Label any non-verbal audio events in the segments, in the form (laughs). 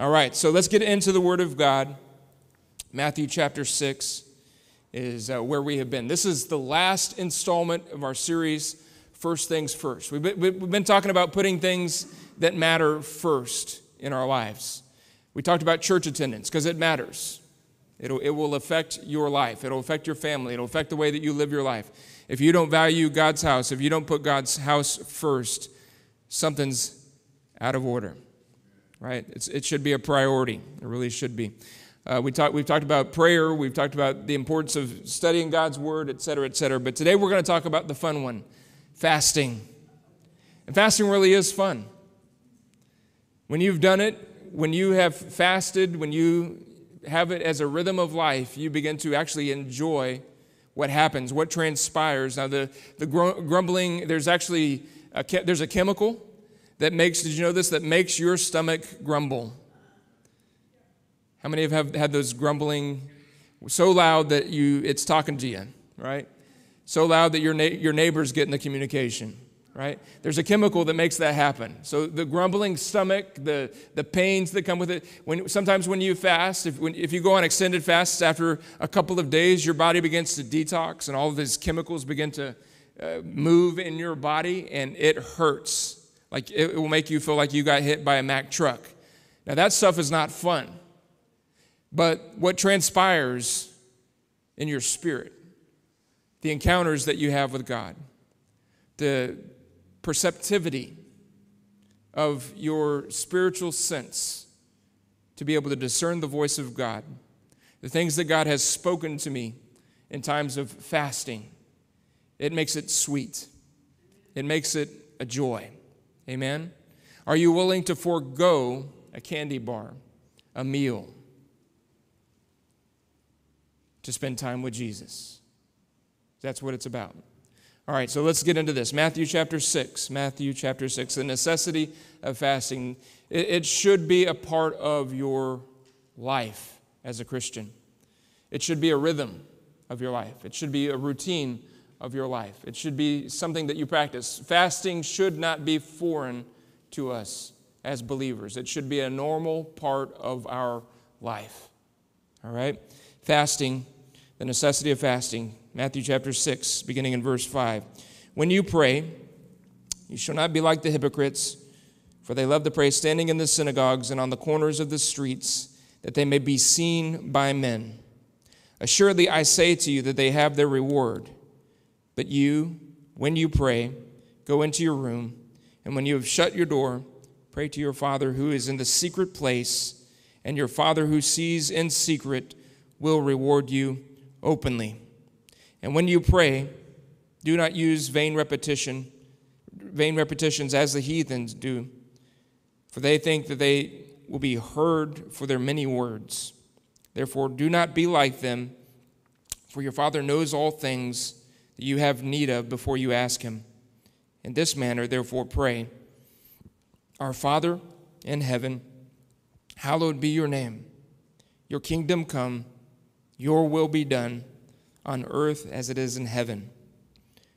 All right, so let's get into the Word of God. Matthew chapter 6 is uh, where we have been. This is the last installment of our series, First Things First. We've been, we've been talking about putting things that matter first in our lives. We talked about church attendance because it matters. It'll, it will affect your life, it'll affect your family, it'll affect the way that you live your life. If you don't value God's house, if you don't put God's house first, something's out of order, right? It's, it should be a priority. It really should be. Uh, we talk, we've talked about prayer, we've talked about the importance of studying God's word, et cetera, et cetera. But today we're going to talk about the fun one fasting. And fasting really is fun. When you've done it, when you have fasted, when you have it as a rhythm of life, you begin to actually enjoy what happens, what transpires. Now, the, the grumbling, there's actually a, there's a chemical that makes, did you know this, that makes your stomach grumble. How many of have had those grumbling so loud that you it's talking to you, right? So loud that your, na- your neighbor's getting the communication right? There's a chemical that makes that happen. So the grumbling stomach, the, the pains that come with it. When, sometimes when you fast, if, when, if you go on extended fasts after a couple of days, your body begins to detox and all of these chemicals begin to uh, move in your body and it hurts. Like it, will make you feel like you got hit by a Mack truck. Now that stuff is not fun. But what transpires in your spirit, the encounters that you have with God, the perceptivity of your spiritual sense to be able to discern the voice of God, the things that God has spoken to me in times of fasting. It makes it sweet, it makes it a joy. Amen? Are you willing to forego a candy bar, a meal, to spend time with Jesus? That's what it's about. All right, so let's get into this. Matthew chapter 6. Matthew chapter 6. The necessity of fasting. It, should be a part of your life as a Christian. It should be a rhythm of your life, it should be a routine of your life. It should be something that you practice. Fasting should not be foreign to us as believers, it should be a normal part of our life. All right? Fasting, the necessity of fasting. Matthew chapter 6, beginning in verse 5. When you pray, you shall not be like the hypocrites, for they love to pray standing in the synagogues and on the corners of the streets, that they may be seen by men. Assuredly, I say to you that they have their reward. But you, when you pray, go into your room, and when you have shut your door, pray to your Father who is in the secret place, and your Father who sees in secret will reward you openly. And when you pray, do not use vain repetition, vain repetitions as the heathens do, for they think that they will be heard for their many words. Therefore, do not be like them, for your Father knows all things that you have need of before you ask Him. In this manner, therefore, pray Our Father in heaven, hallowed be your name. Your kingdom come, your will be done on earth as it is in heaven.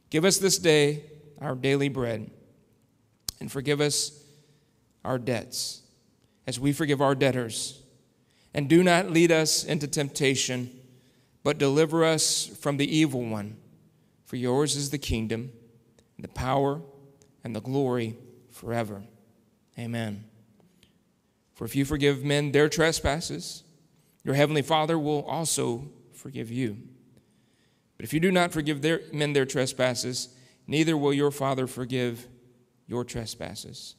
Give us this day our daily bread, and forgive us our debts as we forgive our debtors. And do not lead us into temptation, but deliver us from the evil one. For yours is the kingdom, the power, and the glory forever. Amen. For if you forgive men their trespasses, your heavenly Father will also forgive you. But if you do not forgive their, men their trespasses, neither will your Father forgive your trespasses.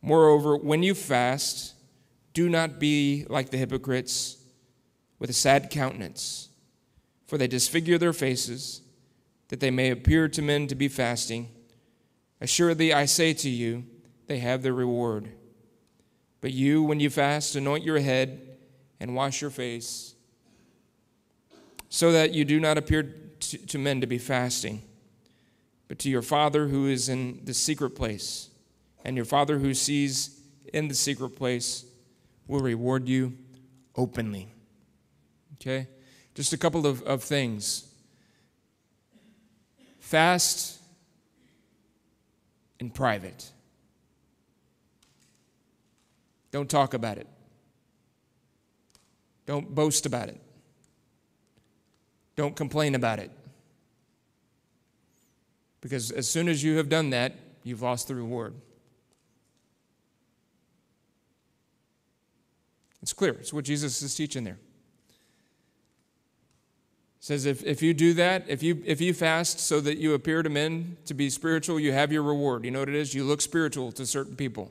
Moreover, when you fast, do not be like the hypocrites with a sad countenance, for they disfigure their faces, that they may appear to men to be fasting. Assuredly, I say to you, they have their reward. But you, when you fast, anoint your head and wash your face so that you do not appear to, to men to be fasting, but to your Father who is in the secret place. And your Father who sees in the secret place will reward you openly. Okay? Just a couple of, of things. Fast in private. Don't talk about it. Don't boast about it. Don't complain about it. Because as soon as you have done that, you've lost the reward. It's clear. It's what Jesus is teaching there. Says if, if you do that, if you if you fast so that you appear to men to be spiritual, you have your reward. You know what it is? You look spiritual to certain people.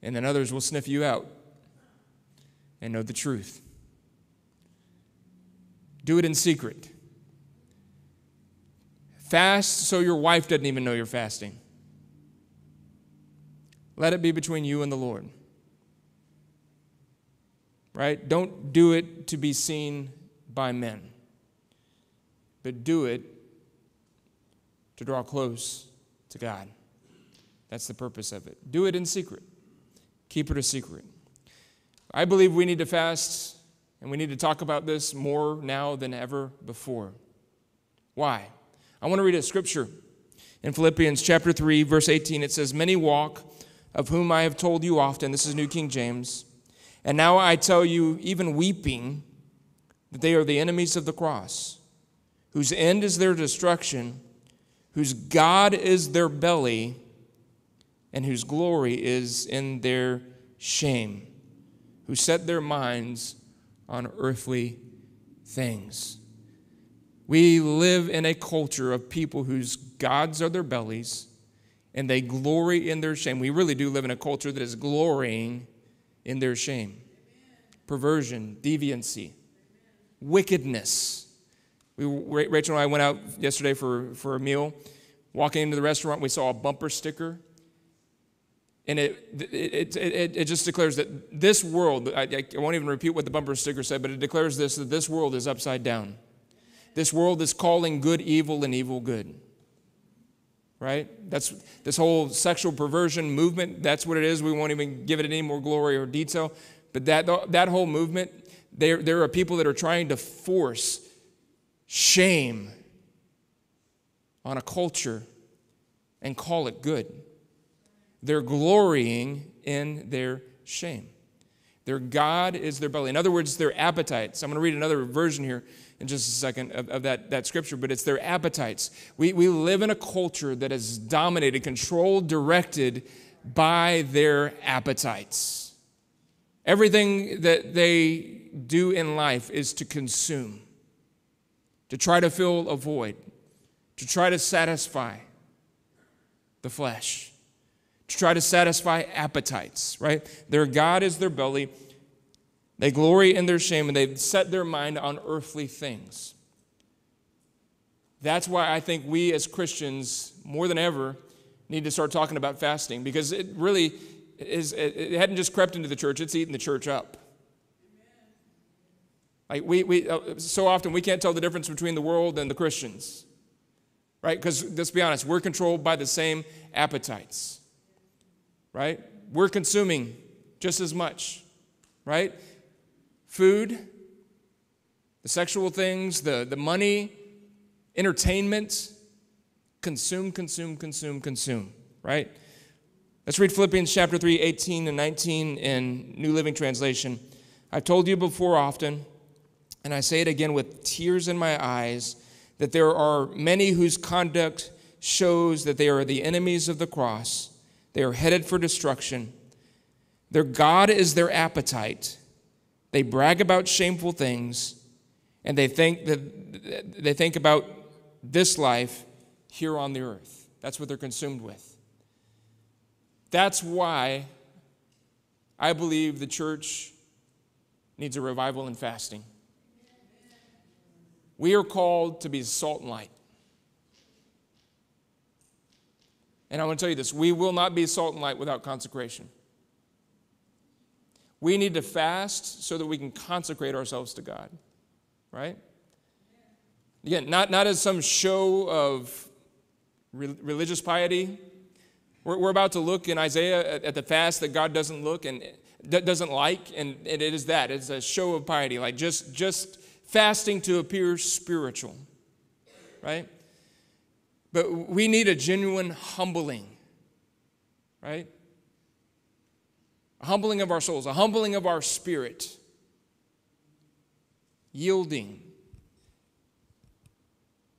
And then others will sniff you out and know the truth. Do it in secret. Fast so your wife doesn't even know you're fasting. Let it be between you and the Lord. Right? Don't do it to be seen by men, but do it to draw close to God. That's the purpose of it. Do it in secret, keep it a secret. I believe we need to fast and we need to talk about this more now than ever before. Why? I want to read a scripture in Philippians chapter 3, verse 18. It says, Many walk, of whom I have told you often. This is New King James. And now I tell you, even weeping, that they are the enemies of the cross, whose end is their destruction, whose God is their belly, and whose glory is in their shame, who set their minds on earthly things. We live in a culture of people whose gods are their bellies and they glory in their shame. We really do live in a culture that is glorying in their shame. Perversion, deviancy, wickedness. We, Rachel and I went out yesterday for, for a meal. Walking into the restaurant, we saw a bumper sticker and it, it, it, it, just declares that this world, I, I won't even repeat what the bumper sticker said, but it declares this that this world is upside down. This world is calling good evil and evil good. Right? That's this whole sexual perversion movement. That's what it is. We won't even give it any more glory or detail. But that, that whole movement, there, there are people that are trying to force shame on a culture and call it good. They're glorying in their shame. Their God is their belly. In other words, their appetites. I'm going to read another version here in just a second of, of, that, that scripture, but it's their appetites. We, we live in a culture that is dominated, controlled, directed by their appetites. Everything that they do in life is to consume, to try to fill a void, to try to satisfy the flesh to try to satisfy appetites, right? Their God is their belly. They glory in their shame and they've set their mind on earthly things. That's why I think we as Christians, more than ever, need to start talking about fasting because it really is, it hadn't just crept into the church, it's eaten the church up. Like we, we uh, so often we can't tell the difference between the world and the Christians, right? Because let's be honest, we're controlled by the same appetites right? We're consuming just as much, right? Food, the sexual things, the, the money, entertainment, consume, consume, consume, consume, right? Let's read Philippians chapter 3, 18 and 19 in New Living Translation. I've told you before often, and I say it again with tears in my eyes, that there are many whose conduct shows that they are the enemies of the cross they are headed for destruction. Their God is their appetite. They brag about shameful things, and they think that they think about this life here on the earth. That's what they're consumed with. That's why I believe the church needs a revival in fasting. We are called to be salt and light. And I want to tell you this we will not be salt and light without consecration. We need to fast so that we can consecrate ourselves to God, right? Again, not, not as some show of re- religious piety. We're, we're, about to look in Isaiah at, at, the fast that God doesn't look and doesn't like, and, and it is that. It's a show of piety, like just, just fasting to appear spiritual, right? But we need a genuine humbling, right? A humbling of our souls, a humbling of our spirit. yielding.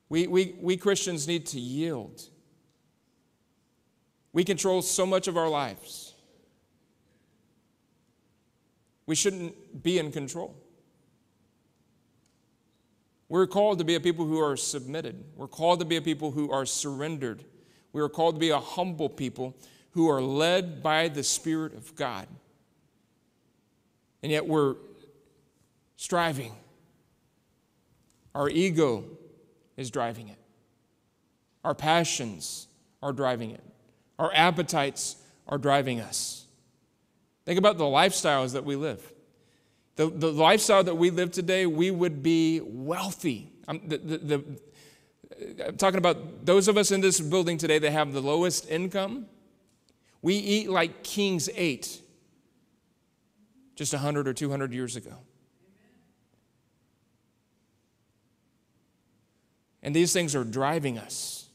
We, we, we Christians need to yield. We control so much of our lives. We shouldn't be in control. We're called to be a people who are submitted. We're called to be a people who are surrendered. We are called to be a humble people who are led by the Spirit of God. And yet we're striving. Our ego is driving it, our passions are driving it, our appetites are driving us. Think about the lifestyles that we live. The, the lifestyle that we live today, we would be wealthy. I'm, the, the, the, I'm talking about those of us in this building today that have the lowest income. We eat like kings ate just 100 or 200 years ago. And these things are driving us.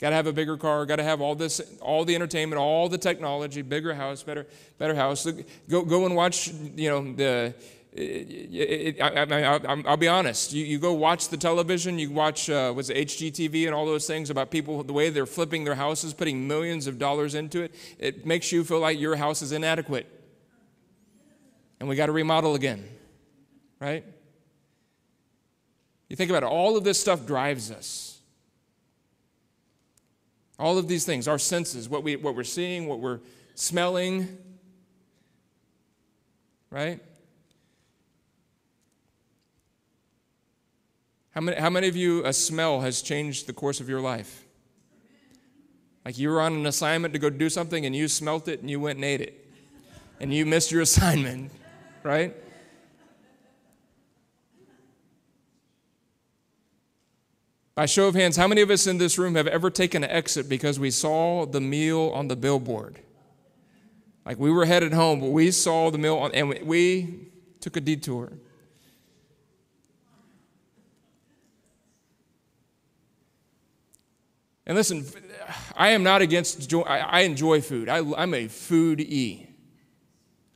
Got to have a bigger car, got to have all this, all the entertainment, all the technology, bigger house, better, better house. Go, go and watch, you know, the, it, it, I, will be honest. You, you, go watch the television, you watch, uh, was it HGTV and all those things about people, the way they're flipping their houses, putting millions of dollars into it. It makes you feel like your house is inadequate. And we got to remodel again, right? You think about it, all of this stuff drives us. All of these things, our senses, what, we, what we're seeing, what we're smelling, right? How many, how many of you, a smell has changed the course of your life? Like you were on an assignment to go do something and you smelt it and you went and ate it. And you missed your (laughs) assignment, right? By show of hands, how many of us in this room have ever taken an exit because we saw the meal on the billboard? Like we were headed home, but we saw the meal on, and we took a detour. And listen, I am not against, I enjoy food. I, am a foodie.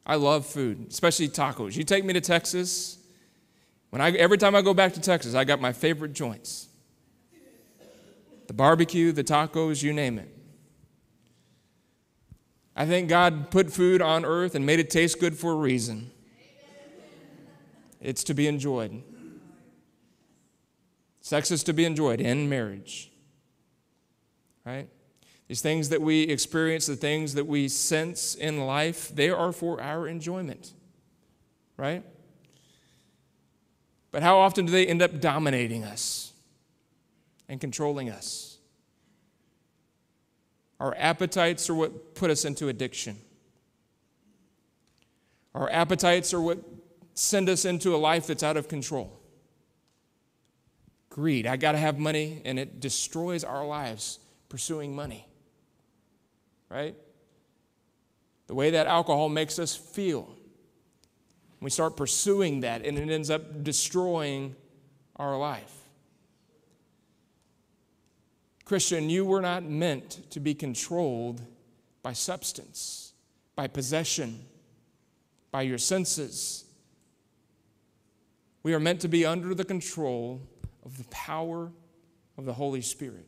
I love food, especially tacos. You take me to Texas, when I, every time I go back to Texas, I got my favorite joints the barbecue, the tacos, you name it. I think God put food on earth and made it taste good for a reason. It's to be enjoyed. Sex is to be enjoyed in marriage. Right? These things that we experience, the things that we sense in life, they are for our enjoyment. Right? But how often do they end up dominating us? And controlling us. Our appetites are what put us into addiction. Our appetites are what send us into a life that's out of control. Greed, I got to have money, and it destroys our lives pursuing money. Right? The way that alcohol makes us feel. We start pursuing that, and it ends up destroying our life. Christian, you were not meant to be controlled by substance, by possession, by your senses. We are meant to be under the control of the power of the Holy Spirit.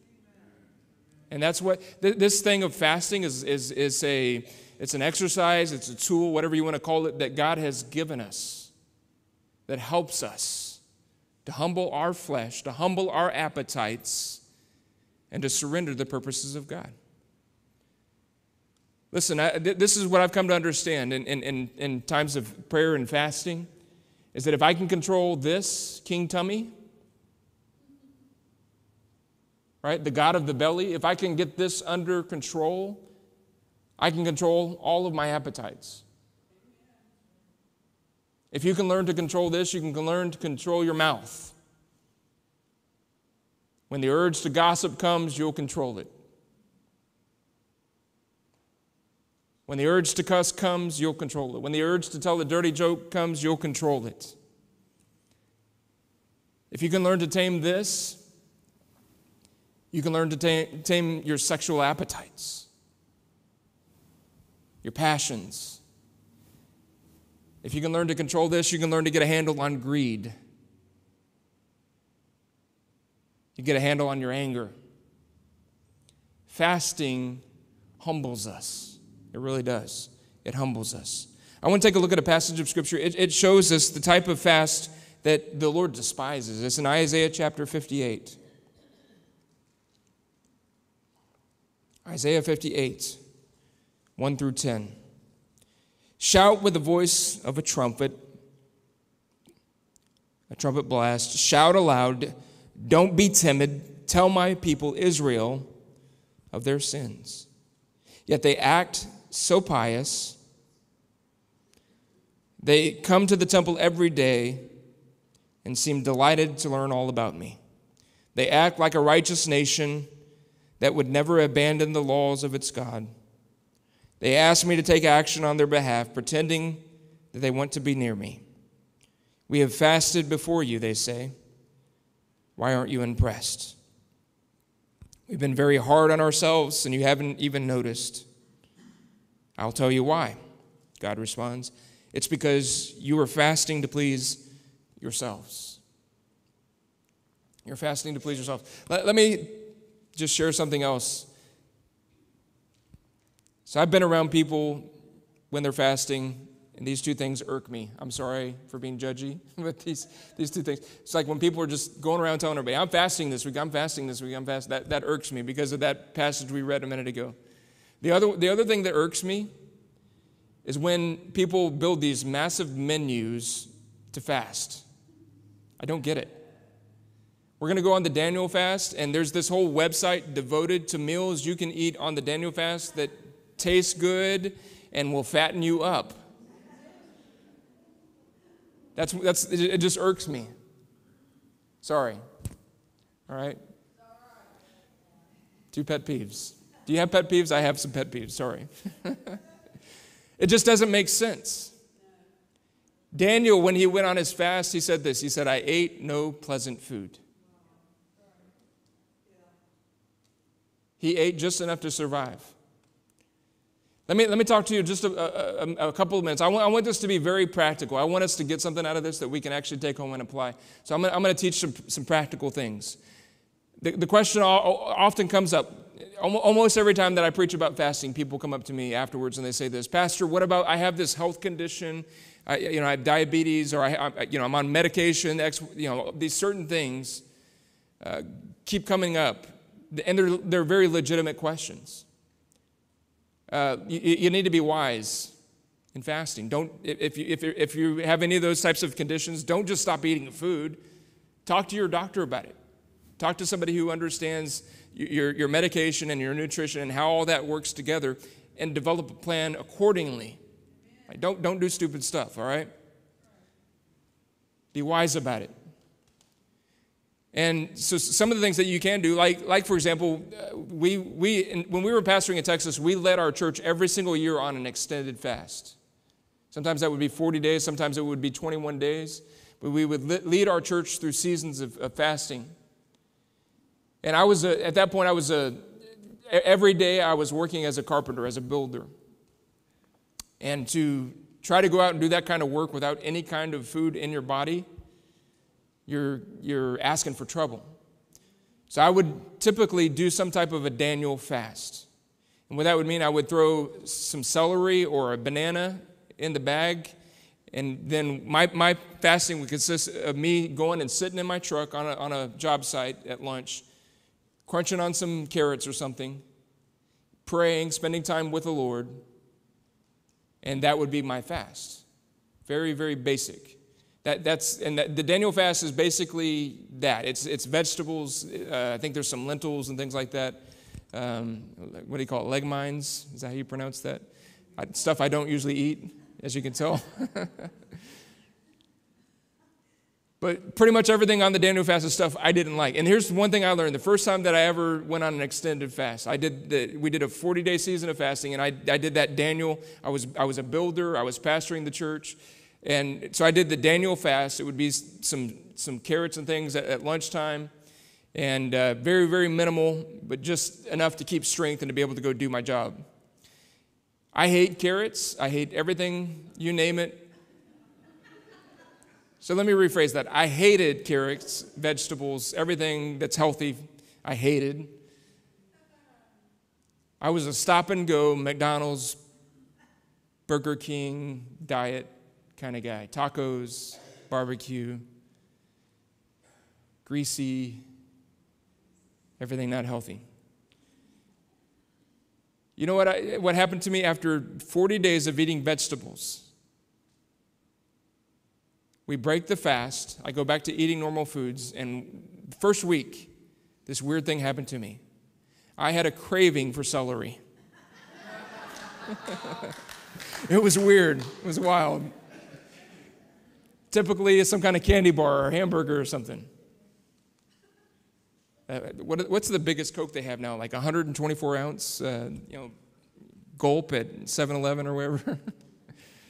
And that's what th- this thing of fasting is, is, is a, it's an exercise, it's a tool, whatever you want to call it, that God has given us that helps us to humble our flesh, to humble our appetites and to surrender the purposes of God. Listen, I, th- this is what I've come to understand in, in, in, in times of prayer and fasting is that if I can control this, King Tummy, right, the God of the belly, if I can get this under control, I can control all of my appetites. If you can learn to control this, you can learn to control your mouth. When the urge to gossip comes, you'll control it. When the urge to cuss comes, you'll control it. When the urge to tell a dirty joke comes, you'll control it. If you can learn to tame this, you can learn to tame, tame your sexual appetites, your passions. If you can learn to control this, you can learn to get a handle on greed. You get a handle on your anger. Fasting humbles us. It really does. It humbles us. I want to take a look at a passage of Scripture. It, it shows us the type of fast that the Lord despises. It's in Isaiah chapter 58. Isaiah 58, 1 through 10. Shout with the voice of a trumpet, a trumpet blast. Shout aloud. Don't be timid. Tell my people Israel of their sins. Yet they act so pious. They come to the temple every day and seem delighted to learn all about me. They act like a righteous nation that would never abandon the laws of its God. They ask me to take action on their behalf, pretending that they want to be near me. We have fasted before you, they say. Why aren't you impressed? We've been very hard on ourselves, and you haven't even noticed. I'll tell you why, God responds. It's because you are fasting to please yourselves. You're fasting to please yourself. Let, let me just share something else. So I've been around people when they're fasting, and these two things irk me. I'm sorry for being judgy, (laughs) but these, these two things. It's like when people are just going around telling everybody, I'm fasting this week, I'm fasting this week, I'm fasting. That, that irks me because of that passage we read a minute ago. The other, the other thing that irks me is when people build these massive menus to fast. I don't get it. We're going to go on the Daniel fast, and there's this whole website devoted to meals you can eat on the Daniel fast that taste good and will fatten you up. That's, that's, it just irks me. Sorry. All right? Two pet peeves. Do you have pet peeves? I have some pet peeves. Sorry. (laughs) it just doesn't make sense. Daniel, when he went on his fast, he said this He said, I ate no pleasant food. He ate just enough to survive. Let me, let me talk to you just a, a, a, couple of minutes. I want, I want this to be very practical. I want us to get something out of this that we can actually take home and apply. So I'm, I'm going to teach some, some practical things. The, the question often comes up almost every time that I preach about fasting, people come up to me afterwards and they say this Pastor, what about I have this health condition? I, you know, I have diabetes or I, I, you know, I'm on medication. You know, these certain things uh, keep coming up, and they're, they're very legitimate questions. Uh, you, you, need to be wise in fasting. Don't, if, you, if, if you have any of those types of conditions, don't just stop eating food. Talk to your doctor about it. Talk to somebody who understands your, your medication and your nutrition and how all that works together and develop a plan accordingly. Don't, don't do stupid stuff, all right? Be wise about it. And so some of the things that you can do, like, like for example, uh, we, we, when we were pastoring in Texas, we led our church every single year on an extended fast. Sometimes that would be 40 days, sometimes it would be 21 days. But we would lead our church through seasons of, of fasting. And I was, a, at that point, I was a, every day I was working as a carpenter, as a builder. And to try to go out and do that kind of work without any kind of food in your body, you're, you're asking for trouble. So I would typically do some type of a Daniel fast. And what that would mean, I would throw some celery or a banana in the bag. And then my, my fasting would consist of me going and sitting in my truck on a, on a job site at lunch, crunching on some carrots or something, praying, spending time with the Lord. And that would be my fast. Very, very basic. That, that's, and that, the Daniel fast is basically that. It's, it's vegetables. Uh, I think there's some lentils and things like that. Um, what do you call it? Leg mines? Is that how you pronounce that? I, stuff I don't usually eat, as you can tell. (laughs) but pretty much everything on the Daniel fast is stuff I didn't like. And here's one thing I learned: the first time that I ever went on an extended fast, I did. The, we did a 40-day season of fasting, and I, I did that Daniel. I was I was a builder. I was pastoring the church. And so I did the Daniel fast. It would be some, some carrots and things at, at lunchtime, and uh, very, very minimal, but just enough to keep strength and to be able to go do my job. I hate carrots. I hate everything, you name it. So let me rephrase that. I hated carrots, vegetables, everything that's healthy, I hated. I was a stop and go McDonald's, Burger King diet kind of guy. Tacos, barbecue, greasy, everything not healthy. You know what, I, what happened to me after 40 days of eating vegetables? We break the fast. I go back to eating normal foods. And first week, this weird thing happened to me. I had a craving for celery. (laughs) it was weird. It was wild. Typically, it's some kind of candy bar or hamburger or something. Uh, what, what's the biggest Coke they have now? Like 124 ounce, uh, you know, gulp at 7 Eleven or wherever?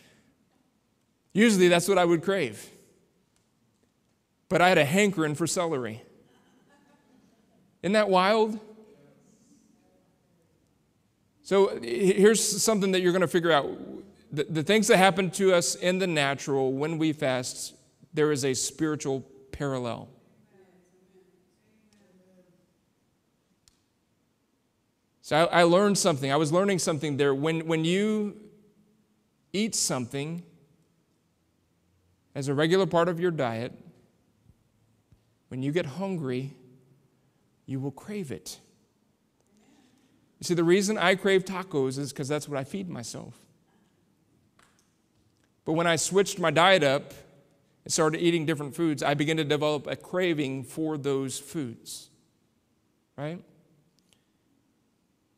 (laughs) Usually that's what I would crave. But I had a hankering for celery. Isn't that wild? So here's something that you're going to figure out. The, the things that happen to us in the natural when we fast, there is a spiritual parallel. So I, I, learned something. I was learning something there. When, when you eat something as a regular part of your diet, when you get hungry, you will crave it. You see, the reason I crave tacos is because that's what I feed myself. But when I switched my diet up and started eating different foods, I began to develop a craving for those foods. Right?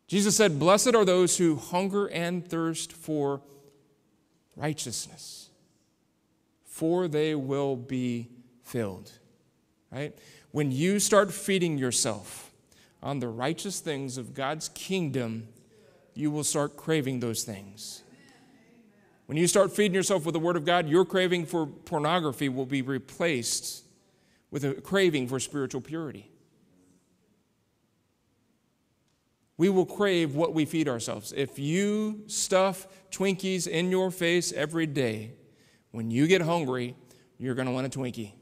Jesus said, Blessed are those who hunger and thirst for righteousness, for they will be filled. Right? When you start feeding yourself on the righteous things of God's kingdom, you will start craving those things. When you start feeding yourself with the Word of God, your craving for pornography will be replaced with a craving for spiritual purity. we will crave what we feed ourselves. If you stuff Twinkies in your face every day, when you get hungry, you're going to want a Twinkie.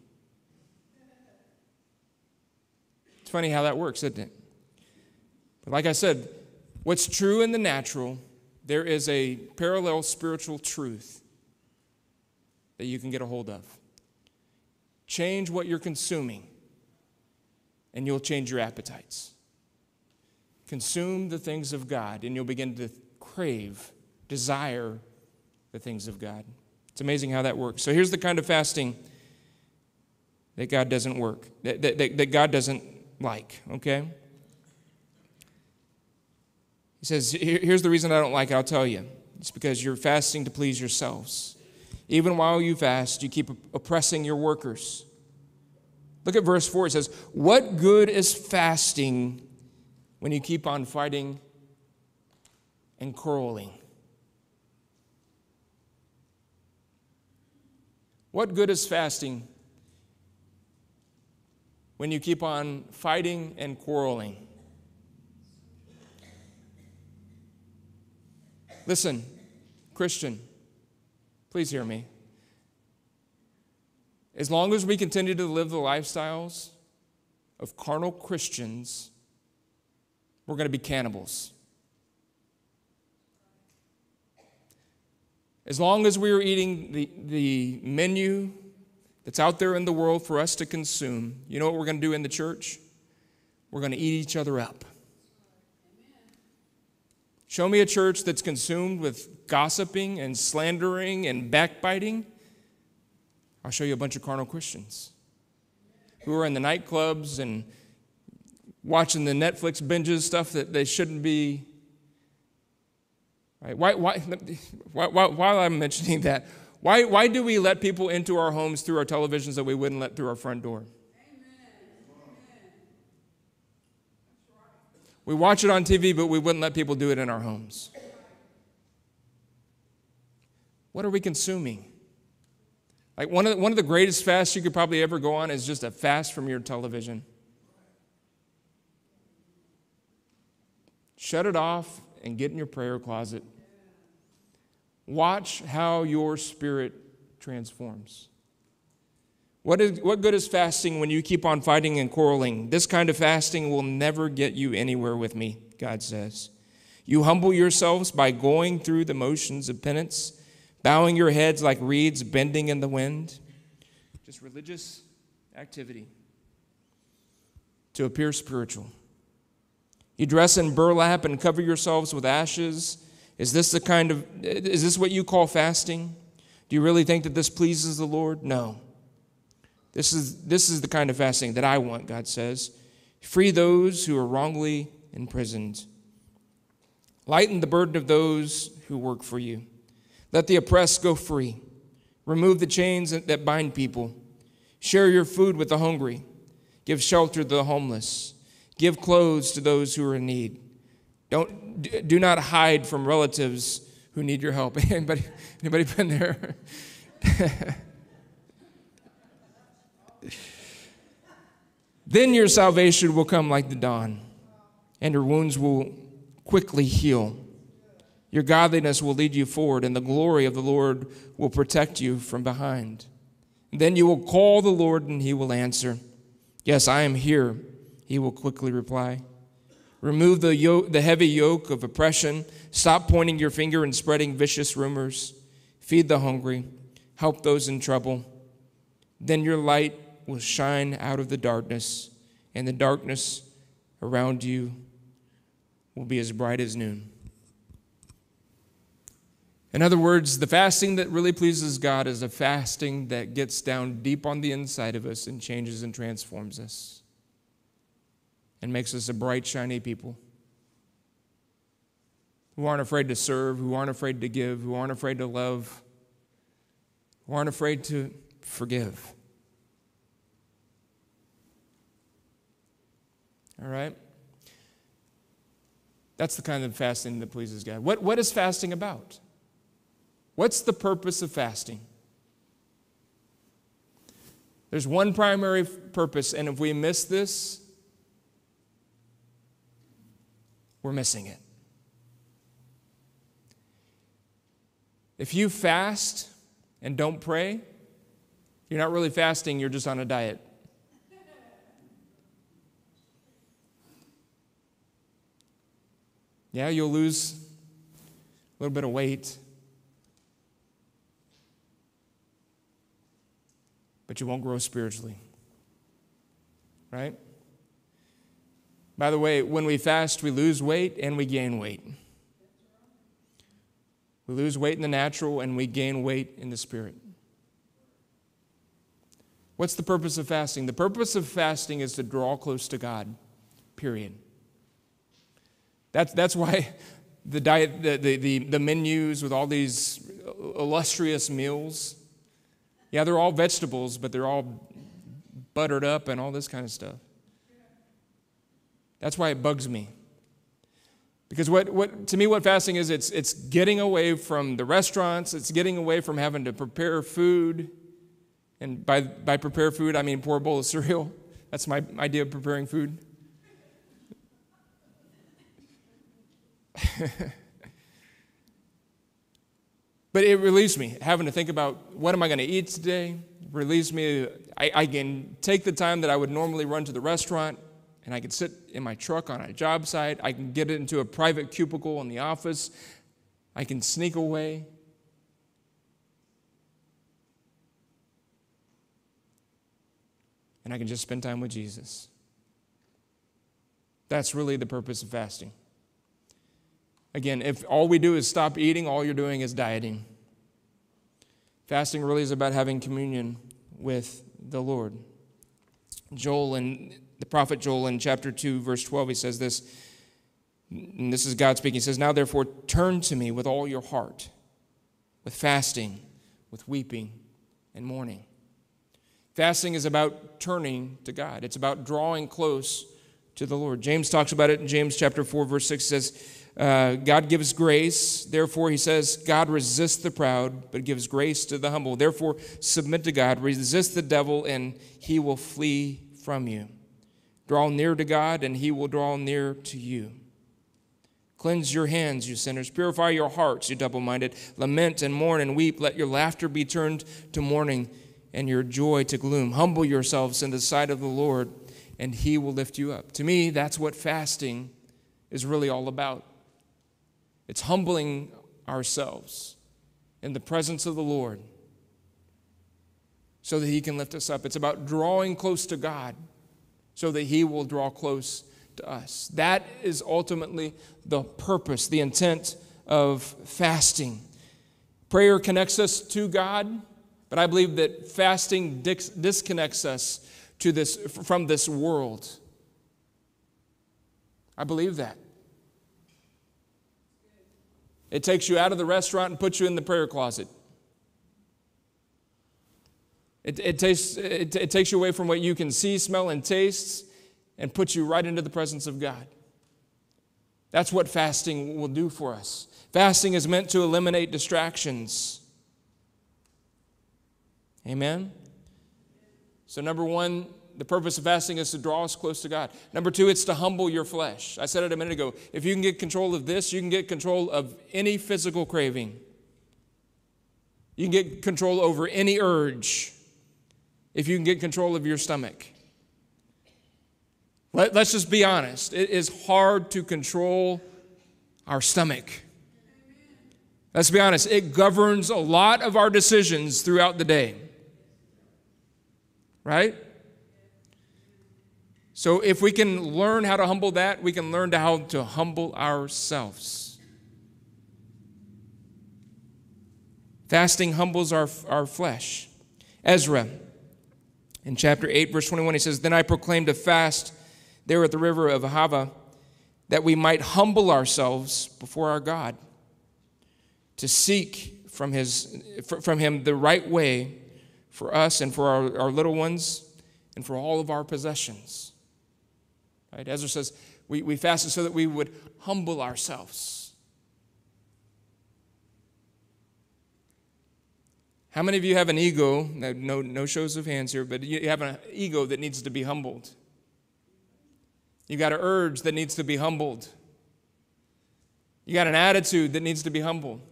It's funny how that works, isn't it? But like I said, what's true in the natural, there is a parallel spiritual truth that you can get a hold of. Change what you're consuming, and you'll change your appetites. Consume the things of God, and you'll begin to crave, desire the things of God. It's amazing how that works. So here's the kind of fasting that God doesn't work, that, that, that God doesn't like, okay? He says, Here's the reason I don't like it, I'll tell you. It's because you're fasting to please yourselves. Even while you fast, you keep oppressing your workers. Look at verse 4. It says, What good is fasting when you keep on fighting and quarreling? What good is fasting when you keep on fighting and quarreling? Listen, Christian, please hear me. As long as we continue to live the lifestyles of carnal Christians, we're going to be cannibals. As long as we are eating the, the menu that's out there in the world for us to consume, you know what we're going to do in the church? We're going to eat each other up. Show me a church that's consumed with gossiping and slandering and backbiting. I'll show you a bunch of carnal Christians who are in the nightclubs and watching the Netflix binges, stuff that they shouldn't be. Right? Why, why, why, while I'm mentioning that, why, why do we let people into our homes through our televisions that we wouldn't let through our front door? We watch it on TV, but we wouldn't let people do it in our homes. What are we consuming? Like one of the, one of the greatest fasts you could probably ever go on is just a fast from your television. Shut it off and get in your prayer closet. Watch how your spirit transforms. What, is, what good is fasting when you keep on fighting and quarreling? This kind of fasting will never get you anywhere with me, God says. You humble yourselves by going through the motions of penance, bowing your heads like reeds bending in the wind. Just religious activity to appear spiritual. You dress in burlap and cover yourselves with ashes. Is this the kind of is this what you call fasting? Do you really think that this pleases the Lord? No. This is, this is the kind of fasting that I want, God says. Free those who are wrongly imprisoned. Lighten the burden of those who work for you. Let the oppressed go free. Remove the chains that bind people. Share your food with the hungry. Give shelter to the homeless. Give clothes to those who are in need. Don't, do not hide from relatives who need your help. (laughs) Anybody, anybody been there? (laughs) Then your salvation will come like the dawn, and your wounds will quickly heal. Your godliness will lead you forward, and the glory of the Lord will protect you from behind. Then you will call the Lord, and he will answer. Yes, I am here, he will quickly reply. Remove the, yoke, the heavy yoke of oppression. Stop pointing your finger and spreading vicious rumors. Feed the hungry. Help those in trouble. Then your light will shine out of the darkness, and the darkness around you will be as bright as noon. In other words, the fasting that really pleases God is a fasting that gets down deep on the inside of us and changes and transforms us and makes us a bright, shiny people who aren't afraid to serve, who aren't afraid to give, who aren't afraid to love, who aren't afraid to forgive. All right? That's the kind of fasting that pleases God. What, what is fasting about? What's the purpose of fasting? There's one primary purpose, and if we miss this, we're missing it. If you fast and don't pray, you're not really fasting, you're just on a diet. Yeah, you'll lose a little bit of weight, but you won't grow spiritually. Right? By the way, when we fast, we lose weight and we gain weight. We lose weight in the natural and we gain weight in the spirit. What's the purpose of fasting? The purpose of fasting is to draw close to God, period. That's, that's why the, diet, the, the, the, the menus with all these illustrious meals, yeah, they're all vegetables, but they're all buttered up and all this kind of stuff. That's why it bugs me. Because what, what, to me, what fasting is, it's, it's getting away from the restaurants, it's getting away from having to prepare food. And by, by prepare food, I mean pour a bowl of (laughs) cereal. That's my idea of preparing food. But it relieves me having to think about what am I going to eat today. Relieves me. I, I can take the time that I would normally run to the restaurant and I can sit in my truck on a job site. I can get into a private cubicle in the office. I can sneak away. And I can just spend time with Jesus. That's really the purpose of fasting. Again, if all we do is stop eating, all you're doing is dieting. Fasting really is about having communion with the Lord. Joel and the prophet Joel in chapter 2, verse 12, he says this, and this is God speaking. He says, Now therefore turn to me with all your heart, with fasting, with weeping, and mourning. Fasting is about turning to God, it's about drawing close to the Lord. James talks about it in James chapter 4, verse 6 says, uh, God gives grace. Therefore, he says, God resists the proud, but gives grace to the humble. Therefore, submit to God, resist the devil, and he will flee from you. Draw near to God, and he will draw near to you. Cleanse your hands, you sinners. Purify your hearts, you double minded. Lament and mourn and weep. Let your laughter be turned to mourning and your joy to gloom. Humble yourselves in the sight of the Lord, and he will lift you up. To me, that's what fasting is really all about. It's humbling ourselves in the presence of the Lord so that he can lift us up. It's about drawing close to God so that he will draw close to us. That is ultimately the purpose, the intent of fasting. Prayer connects us to God, but I believe that fasting disconnects us to this, from this world. I believe that. It takes you out of the restaurant and puts you in the prayer closet. It, it, takes, it, it takes you away from what you can see, smell, and taste and puts you right into the presence of God. That's what fasting will do for us. Fasting is meant to eliminate distractions. Amen? So, number one, the purpose of fasting is to draw us close to God. Number two, it's to humble your flesh. I said it a minute ago. If you can get control of this, you can get control of any physical craving. You can get control over any urge if you can get control of your stomach. Let, us just be honest. It is hard to control our stomach. Let's be honest, it governs a lot of our decisions throughout the day. Right? So, if we can learn how to humble that, we can learn how to humble ourselves. Fasting humbles our, our flesh. Ezra, in chapter 8, verse 21, he says, Then I proclaimed a fast there at the river of Ahava that we might humble ourselves before our God to seek from, his, from him the right way for us and for our, our little ones and for all of our possessions. Right? Ezra says, we, we fasted so that we would humble ourselves. How many of you have an ego? No, no shows of hands here, but you have an ego that needs to be humbled. You got an urge that needs to be humbled. You got an attitude that needs to be humbled.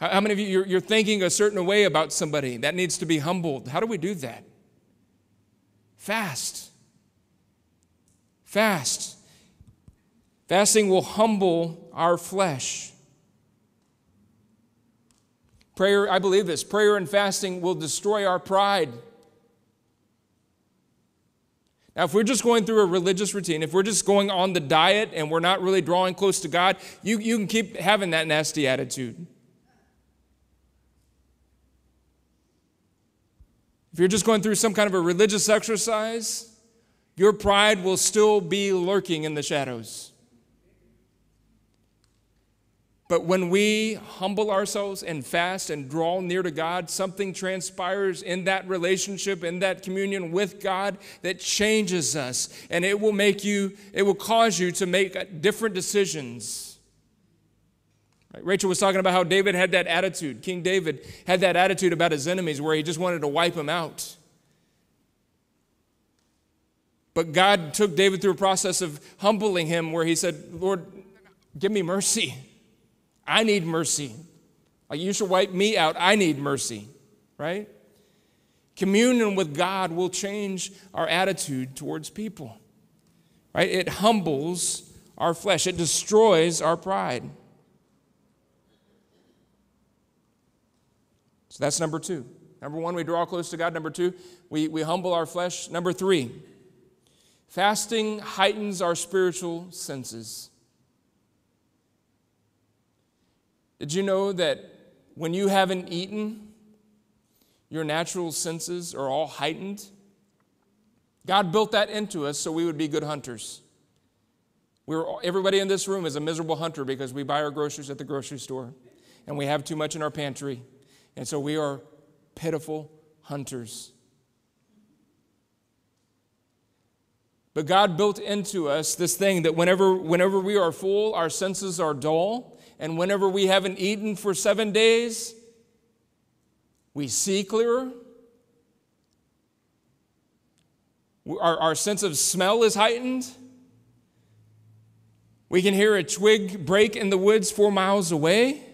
How, many of you, you're, you're thinking a certain way about somebody that needs to be humbled? How do we do that? Fast. Fast. Fasting will humble our flesh. Prayer, I believe this, prayer and fasting will destroy our pride. Now, if we're just going through a religious routine, if we're just going on the diet and we're not really drawing close to God, you, you can keep having that nasty attitude. If you're just going through some kind of a religious exercise, your pride will still be lurking in the shadows. But when we humble ourselves and fast and draw near to God, something transpires in that relationship, in that communion with God that changes us. And it will make you, it will cause you to make uh, different decisions. Rachel was talking about how David had that attitude. King David had that attitude about his enemies where he just wanted to wipe them out. But God took David through a process of humbling him where he said, Lord, give me mercy. I need mercy. Like you should wipe me out. I need mercy, right? Communion with God will change our attitude towards people, right? It humbles our flesh, it destroys our pride. So that's number two. Number one, we draw close to God. Number two, we, we humble our flesh. Number three, fasting heightens our spiritual senses. Did you know that when you haven't eaten, your natural senses are all heightened? God built that into us so we would be good hunters. We're, everybody in this room is a miserable hunter because we buy our groceries at the grocery store and we have too much in our pantry. And so we are pitiful hunters. But God built into us this thing that whenever, whenever we are full, our senses are dull, and whenever we haven't eaten for seven days, we see clearer. Our, our sense of smell is heightened. We can hear a twig break in the woods four miles away.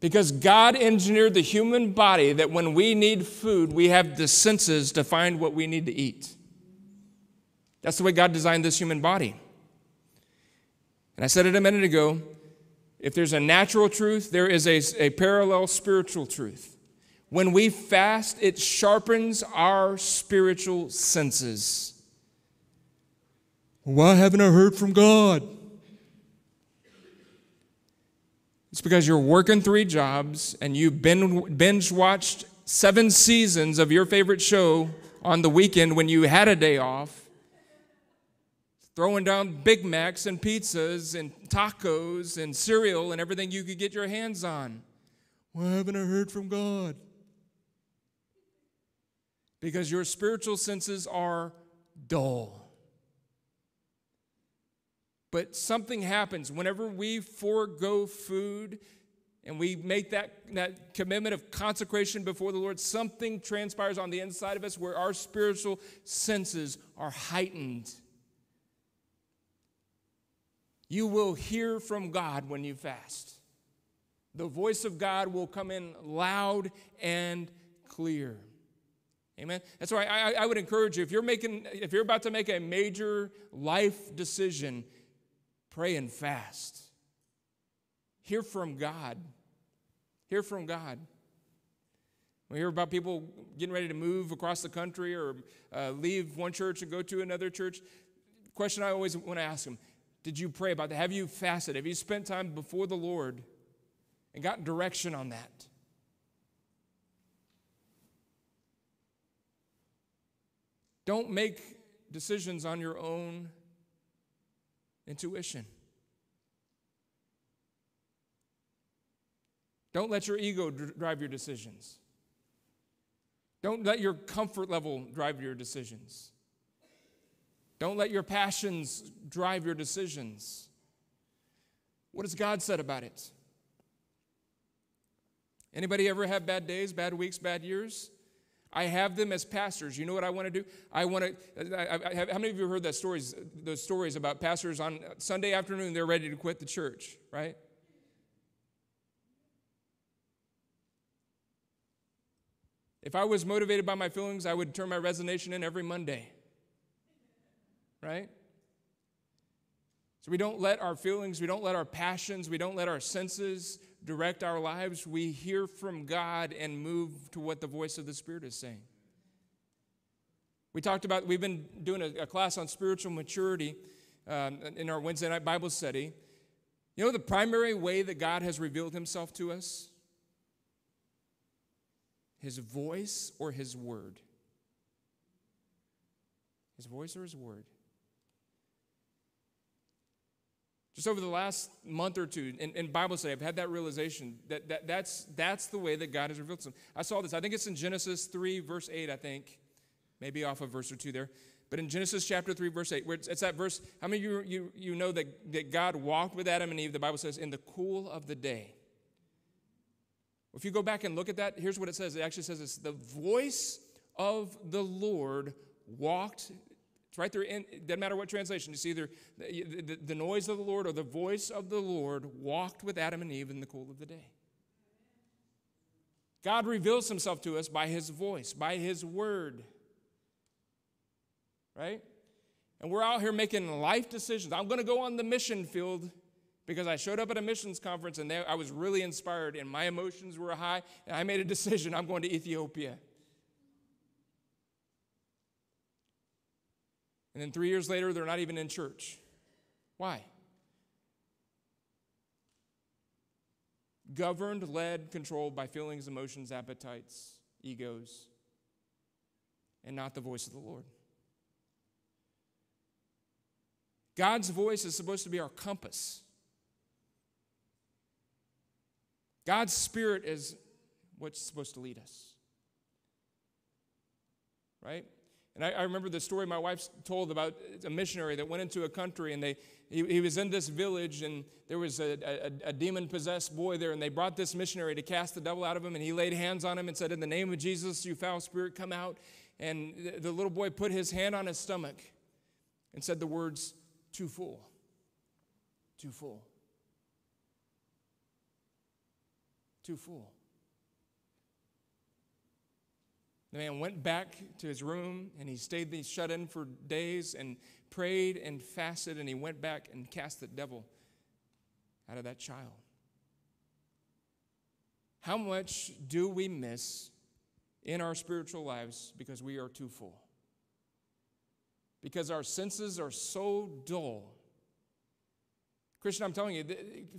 Because God engineered the human body that when we need food, we have the senses to find what we need to eat. That's the way God designed this human body. And I said it a minute ago if there's a natural truth, there is a, a parallel spiritual truth. When we fast, it sharpens our spiritual senses. Why haven't I heard from God? It's because you're working three jobs and you binge watched seven seasons of your favorite show on the weekend when you had a day off, throwing down Big Macs and pizzas and tacos and cereal and everything you could get your hands on. Why haven't I heard from God? Because your spiritual senses are dull. But something happens whenever we forego food and we make that, that commitment of consecration before the Lord, something transpires on the inside of us where our spiritual senses are heightened. You will hear from God when you fast. The voice of God will come in loud and clear. Amen. That's why I, I would encourage you if you're making, if you're about to make a major life decision, Pray and fast. Hear from God. Hear from God. We hear about people getting ready to move across the country or uh, leave one church and go to another church. Question I always want to ask them Did you pray about that? Have you fasted? Have you spent time before the Lord and got direction on that? Don't make decisions on your own intuition. Don't let your ego drive your decisions. Don't let your comfort level drive your decisions. Don't let your passions drive your decisions. What has God said about it? Anybody ever have bad days, bad weeks, bad years? I have them as pastors. You know what I want to do? I want to. I, I how many of you heard that stories? Those stories about pastors on Sunday afternoon they're ready to quit the church, right? If I was motivated by my feelings, I would turn my resignation in every Monday, right? So we don't let our feelings, we don't let our passions, we don't let our senses direct our lives, we hear from God and move to what the voice of the Spirit is saying. We talked about, we've been doing a, a class on spiritual maturity um, in our Wednesday night Bible study. You know the primary way that God has revealed himself to us? His voice or his word? His voice or his word? Just over the last month or two in, in Bible study, I've had that realization that, that that's, that's the way that God has revealed himself. I saw this, I think it's in Genesis 3, verse 8, I think, maybe off a verse or two there. But in Genesis chapter 3, verse 8, where it's, it's that verse, how many of you, you, you know that, that God walked with Adam and Eve, the Bible says, in the cool of the day? If you go back and look at that, here's what it says. It actually says this the voice of the Lord walked it's right there. In, it doesn't matter what translation. It's either the, the, the noise of the Lord or the voice of the Lord walked with Adam and Eve in the cool of the day. God reveals himself to us by his voice, by his word. Right? And we're out here making life decisions. I'm going to go on the mission field because I showed up at a missions conference and I was really inspired and my emotions were high and I made a decision I'm going to Ethiopia. And then three years later, they're not even in church. Why? Governed, led, controlled by feelings, emotions, appetites, egos, and not the voice of the Lord. God's voice is supposed to be our compass. God's Spirit is what's supposed to lead us. Right? And I, I, remember the story my wife told about a missionary that went into a country and they, he, he was in this village and there was a, a, a demon possessed boy there and they brought this missionary to cast the devil out of him and he laid hands on him and said, In the name of Jesus, you foul spirit, come out. And the, the little boy put his hand on his stomach and said the words, Too full. Too full. too full. The man went back to his room and he stayed shut in for days and prayed and fasted and he went back and cast the devil out of that child. How much do we miss in our spiritual lives because we are too full? Because our senses are so dull. Christian, I'm telling you,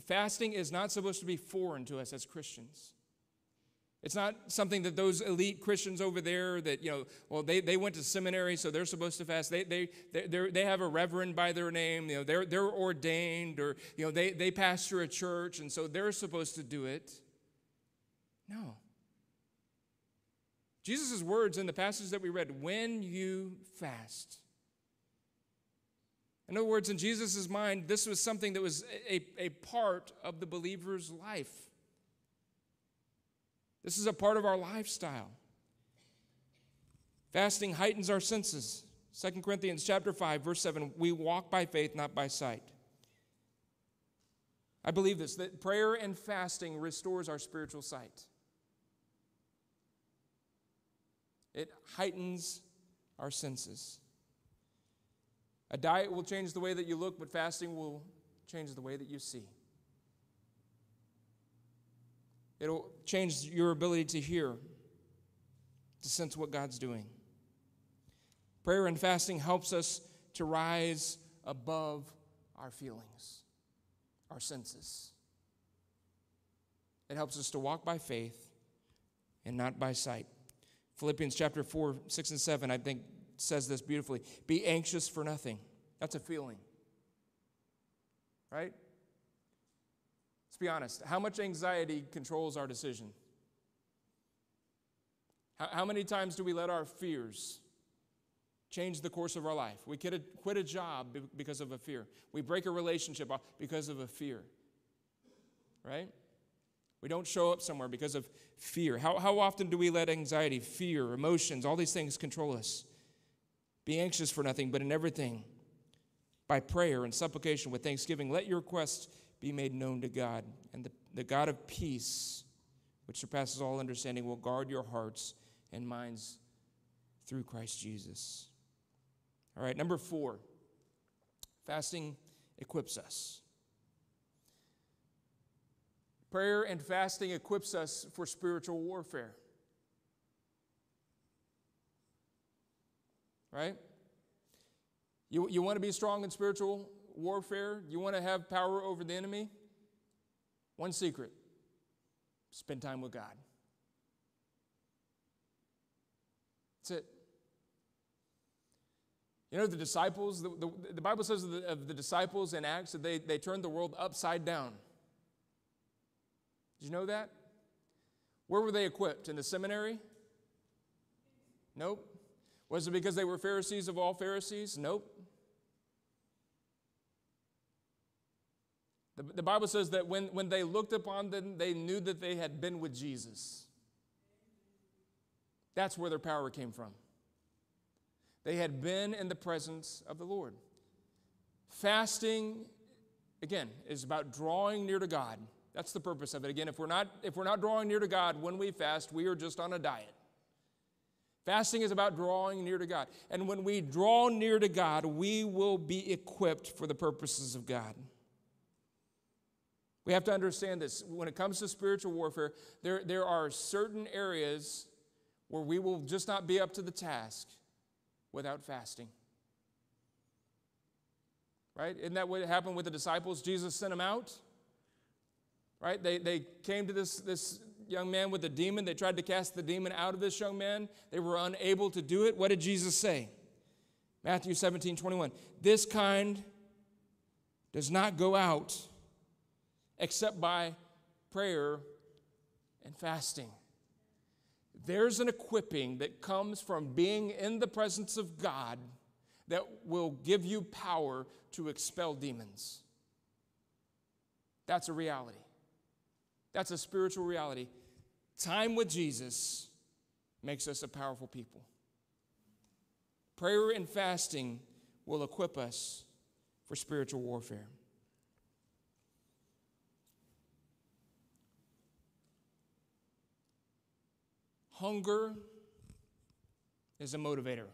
fasting is not supposed to be foreign to us as Christians. It's not something that those elite Christians over there that, you know, well, they, they went to seminary, so they're supposed to fast. They, they, they, they have a reverend by their name. You know, they're, they're ordained or, you know, they, they pastor a church, and so they're supposed to do it. No. Jesus' words in the passage that we read, when you fast. In other words, in Jesus' mind, this was something that was a, a part of the believer's life. This is a part of our lifestyle. Fasting heightens our senses. 2 Corinthians chapter 5 verse 7 we walk by faith not by sight. I believe this that prayer and fasting restores our spiritual sight. It heightens our senses. A diet will change the way that you look, but fasting will change the way that you see. It'll change your ability to hear, to sense what God's doing. Prayer and fasting helps us to rise above our feelings, our senses. It helps us to walk by faith and not by sight. Philippians chapter 4, 6, and 7, I think, says this beautifully. Be anxious for nothing. That's a feeling. Right? Be honest. How much anxiety controls our decision? How, how many times do we let our fears change the course of our life? We quit a, quit a job because of a fear, we break a relationship because of a fear, right? We don't show up somewhere because of fear. How, how often do we let anxiety, fear, emotions, all these things control us? Be anxious for nothing, but in everything, by prayer and supplication with thanksgiving, let your requests be made known to God. And the, the God of peace, which surpasses all understanding, will guard your hearts and minds through Christ Jesus. All right, number four fasting equips us. Prayer and fasting equips us for spiritual warfare. Right? You, you want to be strong in spiritual warfare, you want to have power over the enemy? One secret spend time with God. That's it. You know, the disciples, the, the, the Bible says of the, of the, disciples in Acts that they, they turned the world upside down. Did you know that? Where were they equipped? In the seminary? Nope. Was it because they were Pharisees of all Pharisees? Nope. The, the Bible says that when, when they looked upon them, they knew that they had been with Jesus. That's where their power came from. They had been in the presence of the Lord. Fasting, again, is about drawing near to God. That's the purpose of it. Again, if we're not, if we're not drawing near to God when we fast, we are just on a diet. Fasting is about drawing near to God. And when we draw near to God, we will be equipped for the purposes of God. We have to understand this. When it comes to spiritual warfare, there, there are certain areas where we will just not be up to the task without fasting. Right? Isn't that what happened with the disciples? Jesus sent them out. Right? They, they came to this, this young man with a demon. They tried to cast the demon out of this young man. They were unable to do it. What did Jesus say? Matthew 17, 21. This kind does not go out except by prayer and fasting. There's an equipping that comes from being in the presence of God that will give you power to expel demons. That's a reality. That's a spiritual reality. Time with Jesus makes us a powerful people. Prayer and fasting will equip us for spiritual warfare. Hunger is a motivator.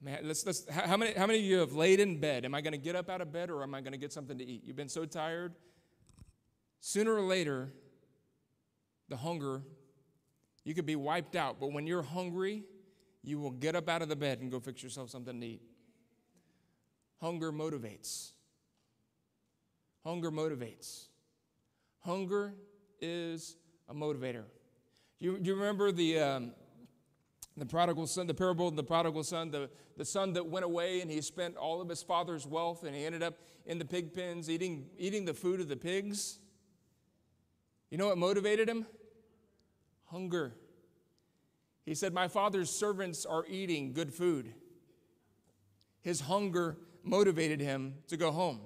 Man, let's, let's, how, many, how many of you have laid in bed? Am I going to get up out of bed or am I going to get something to eat? You've been so tired. Sooner or later, the hunger, you could be wiped out, but when you're hungry, you will get up out of the bed and go fix yourself something to eat. Hunger motivates. Hunger motivates. Hunger is a motivator. You, you remember the, um, the prodigal son, the parable of the prodigal son, the, the son that went away and he spent all of his father's wealth and he ended up in the pig pens eating, eating the food of the pigs. You know what motivated him? Hunger. He said, My father's servants are eating good food. His hunger motivated him to go home.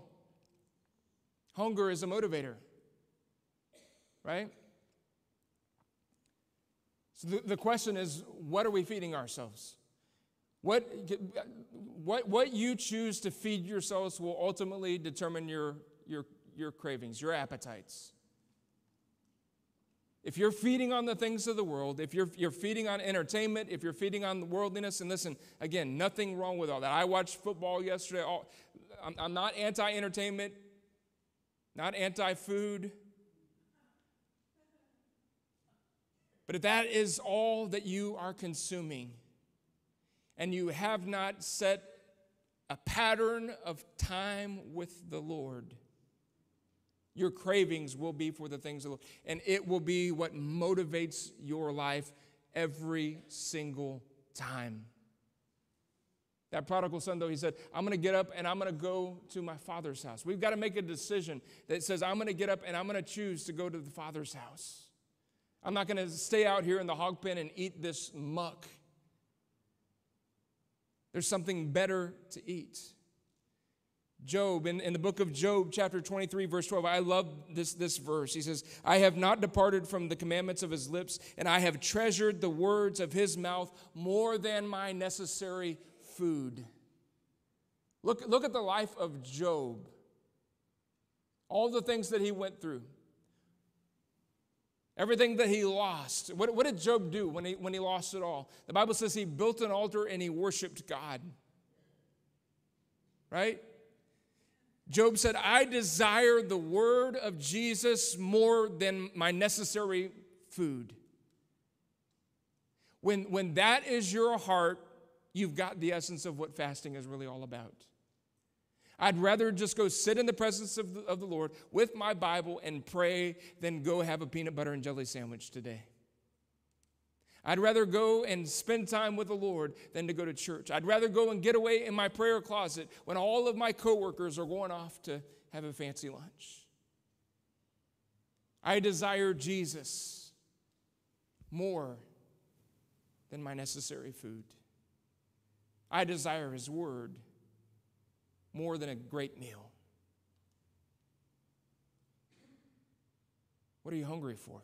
Hunger is a motivator, right? So the, the question is what are we feeding ourselves? What, what, what you choose to feed yourselves will ultimately determine your, your, your cravings, your appetites. If you're feeding on the things of the world, if you're, you're feeding on entertainment, if you're feeding on worldliness, and listen, again, nothing wrong with all that. I watched football yesterday. All, I'm, I'm not anti entertainment, not anti food. But if that is all that you are consuming, and you have not set a pattern of time with the Lord, your cravings will be for the things of the Lord. And it will be what motivates your life every single time. That prodigal son, though, he said, I'm going to get up and I'm going to go to my father's house. We've got to make a decision that says, I'm going to get up and I'm going to choose to go to the father's house. I'm not going to stay out here in the hog pen and eat this muck. There's something better to eat. Job, in, in the book of Job, chapter 23, verse 12, I love this, this verse. He says, I have not departed from the commandments of his lips, and I have treasured the words of his mouth more than my necessary food. Look, look at the life of Job, all the things that he went through. Everything that he lost. What, what did Job do when he, when he lost it all? The Bible says he built an altar and he worshiped God. Right? Job said, I desire the word of Jesus more than my necessary food. When, when that is your heart, you've got the essence of what fasting is really all about. I'd rather just go sit in the presence of the, of the Lord with my Bible and pray than go have a peanut butter and jelly sandwich today. I'd rather go and spend time with the Lord than to go to church. I'd rather go and get away in my prayer closet when all of my coworkers are going off to have a fancy lunch. I desire Jesus more than my necessary food. I desire His Word more than a great meal? What are you hungry for?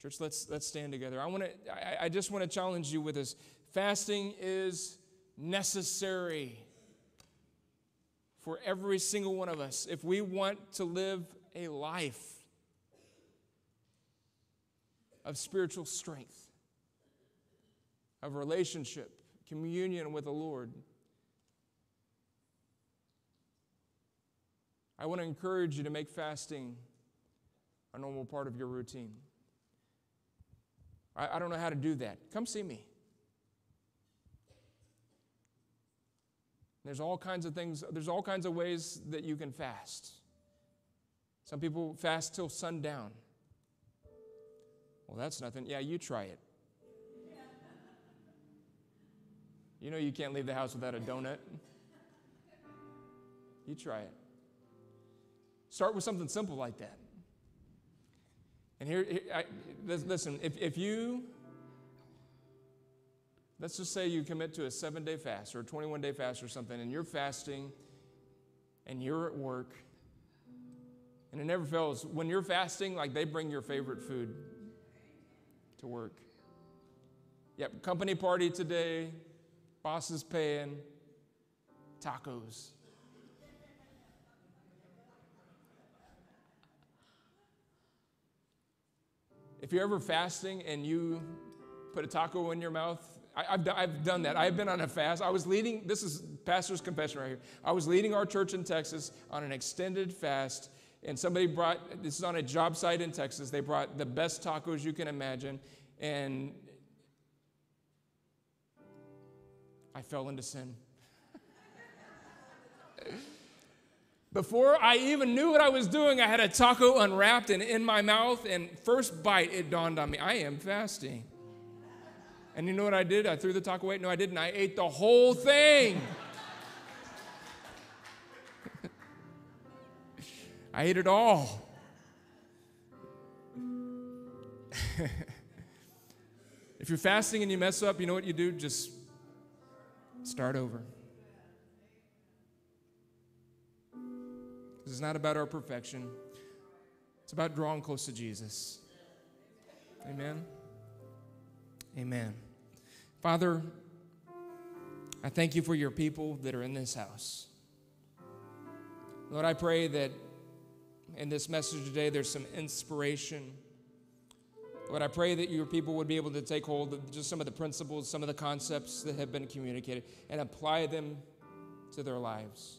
Church, let's, let's stand together. I, want to, I, I just want to challenge you with this. Fasting is necessary for every single one of us if we want to live a life of spiritual strength, of relationship, communion with the Lord. I want to encourage you to make fasting a normal part of your routine. I, I don't know how to do that. Come see me. There's all kinds of things, there's all kinds of ways that you can fast. Some people fast till sundown. Well, that's nothing. Yeah, you try it. You know you can't leave the house without a donut. You try it. Start with something simple like that. And here, I, listen, if, if you, let's just say you commit to a seven day fast or a 21 day fast or something, and you're fasting and you're at work, and it never fails. When you're fasting, like they bring your favorite food to work. Yep, company party today, boss is paying, tacos. if you're ever fasting and you put a taco in your mouth, I, have I've done that. I've been on a fast. I was leading, this is pastor's confession right here. I was leading our church in Texas on an extended fast, and somebody brought, this is on a job site in Texas, they brought the best tacos you can imagine, and I fell into sin. Before I even knew what I was doing, I had a taco unwrapped and in my mouth, and first bite, it dawned on me I am fasting. And you know what I did? I threw the taco away. No, I didn't. I ate the whole thing. (laughs) I ate it all. (laughs) if you're fasting and you mess up, you know what you do? Just start over. This is not about our perfection, it's about drawing close to Jesus. Amen. Amen. Father, I thank you for your people that are in this house. Lord, I pray that in this message today there's some inspiration. Lord, I pray that your people would be able to take hold of just some of the principles, some of the concepts that have been communicated, and apply them to their lives.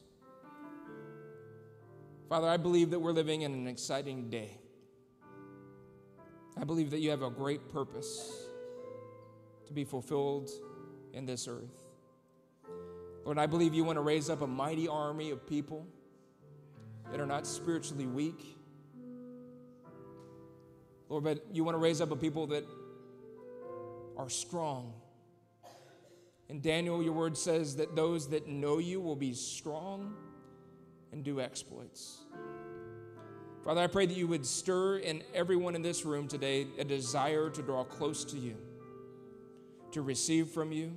Father, I believe that we're living in an exciting day. I believe that you have a great purpose to be fulfilled in this earth. Lord, I believe you want to raise up a mighty army of people that are not spiritually weak. Lord, but you want to raise up a people that are strong. And Daniel, your word says that those that know you will be strong and do exploits. Father, I pray that you would stir in everyone in this room today a desire to draw close to you, to receive from you,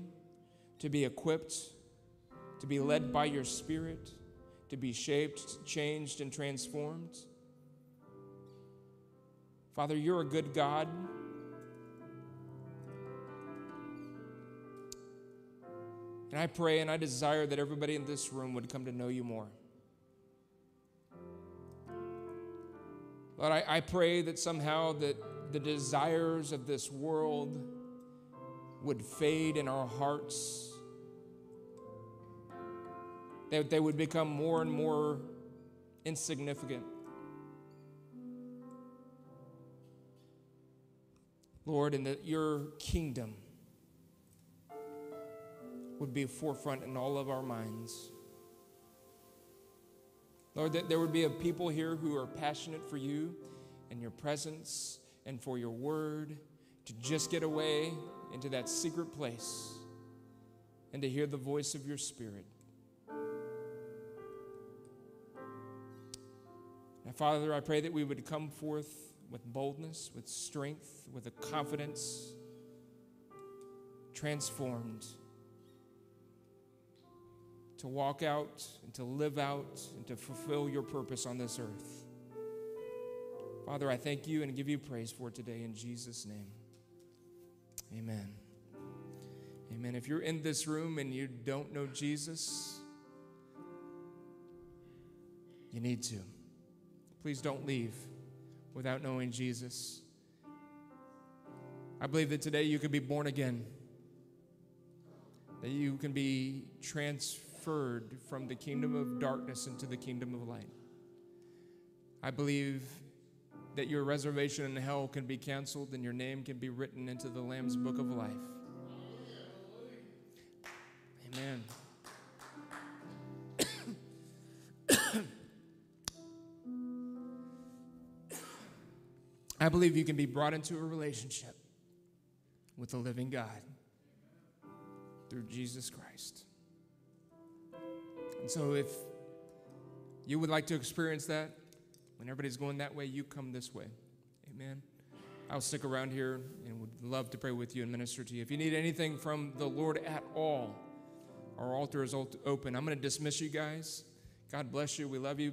to be equipped, to be led by your Spirit, to be shaped, changed, and transformed. Father, you're a good God. And I pray and I desire that everybody in this room would come to know you more. Lord, I, I pray that somehow that the desires of this world would fade in our hearts, that they would become more and more insignificant. Lord, and that your kingdom would be forefront in all of our minds. Lord, that there would be a people here who are passionate for you and your presence and for your word to just get away into that secret place and to hear the voice of your spirit. Now, Father, I pray that we would come forth with boldness, with strength, with a confidence, transformed to walk out and to live out and to fulfill your purpose on this earth. Father, I thank you and give you praise for today in Jesus' name. Amen. Amen. If you're in this room and you don't know Jesus, you need to. Please don't leave without knowing Jesus. I believe that today you can be born again, that you can be transferred from the kingdom of darkness into the kingdom of light. I believe that your reservation in hell can be canceled and your name can be written into the Lamb's book of life. Amen. I believe you can be brought into a relationship with the living God through Jesus Christ. And so, if you would like to experience that, when everybody's going that way, you come this way. Amen. I'll stick around here and would love to pray with you and minister to you. If you need anything from the Lord at all, our altar is open. I'm going to dismiss you guys. God bless you. We love you.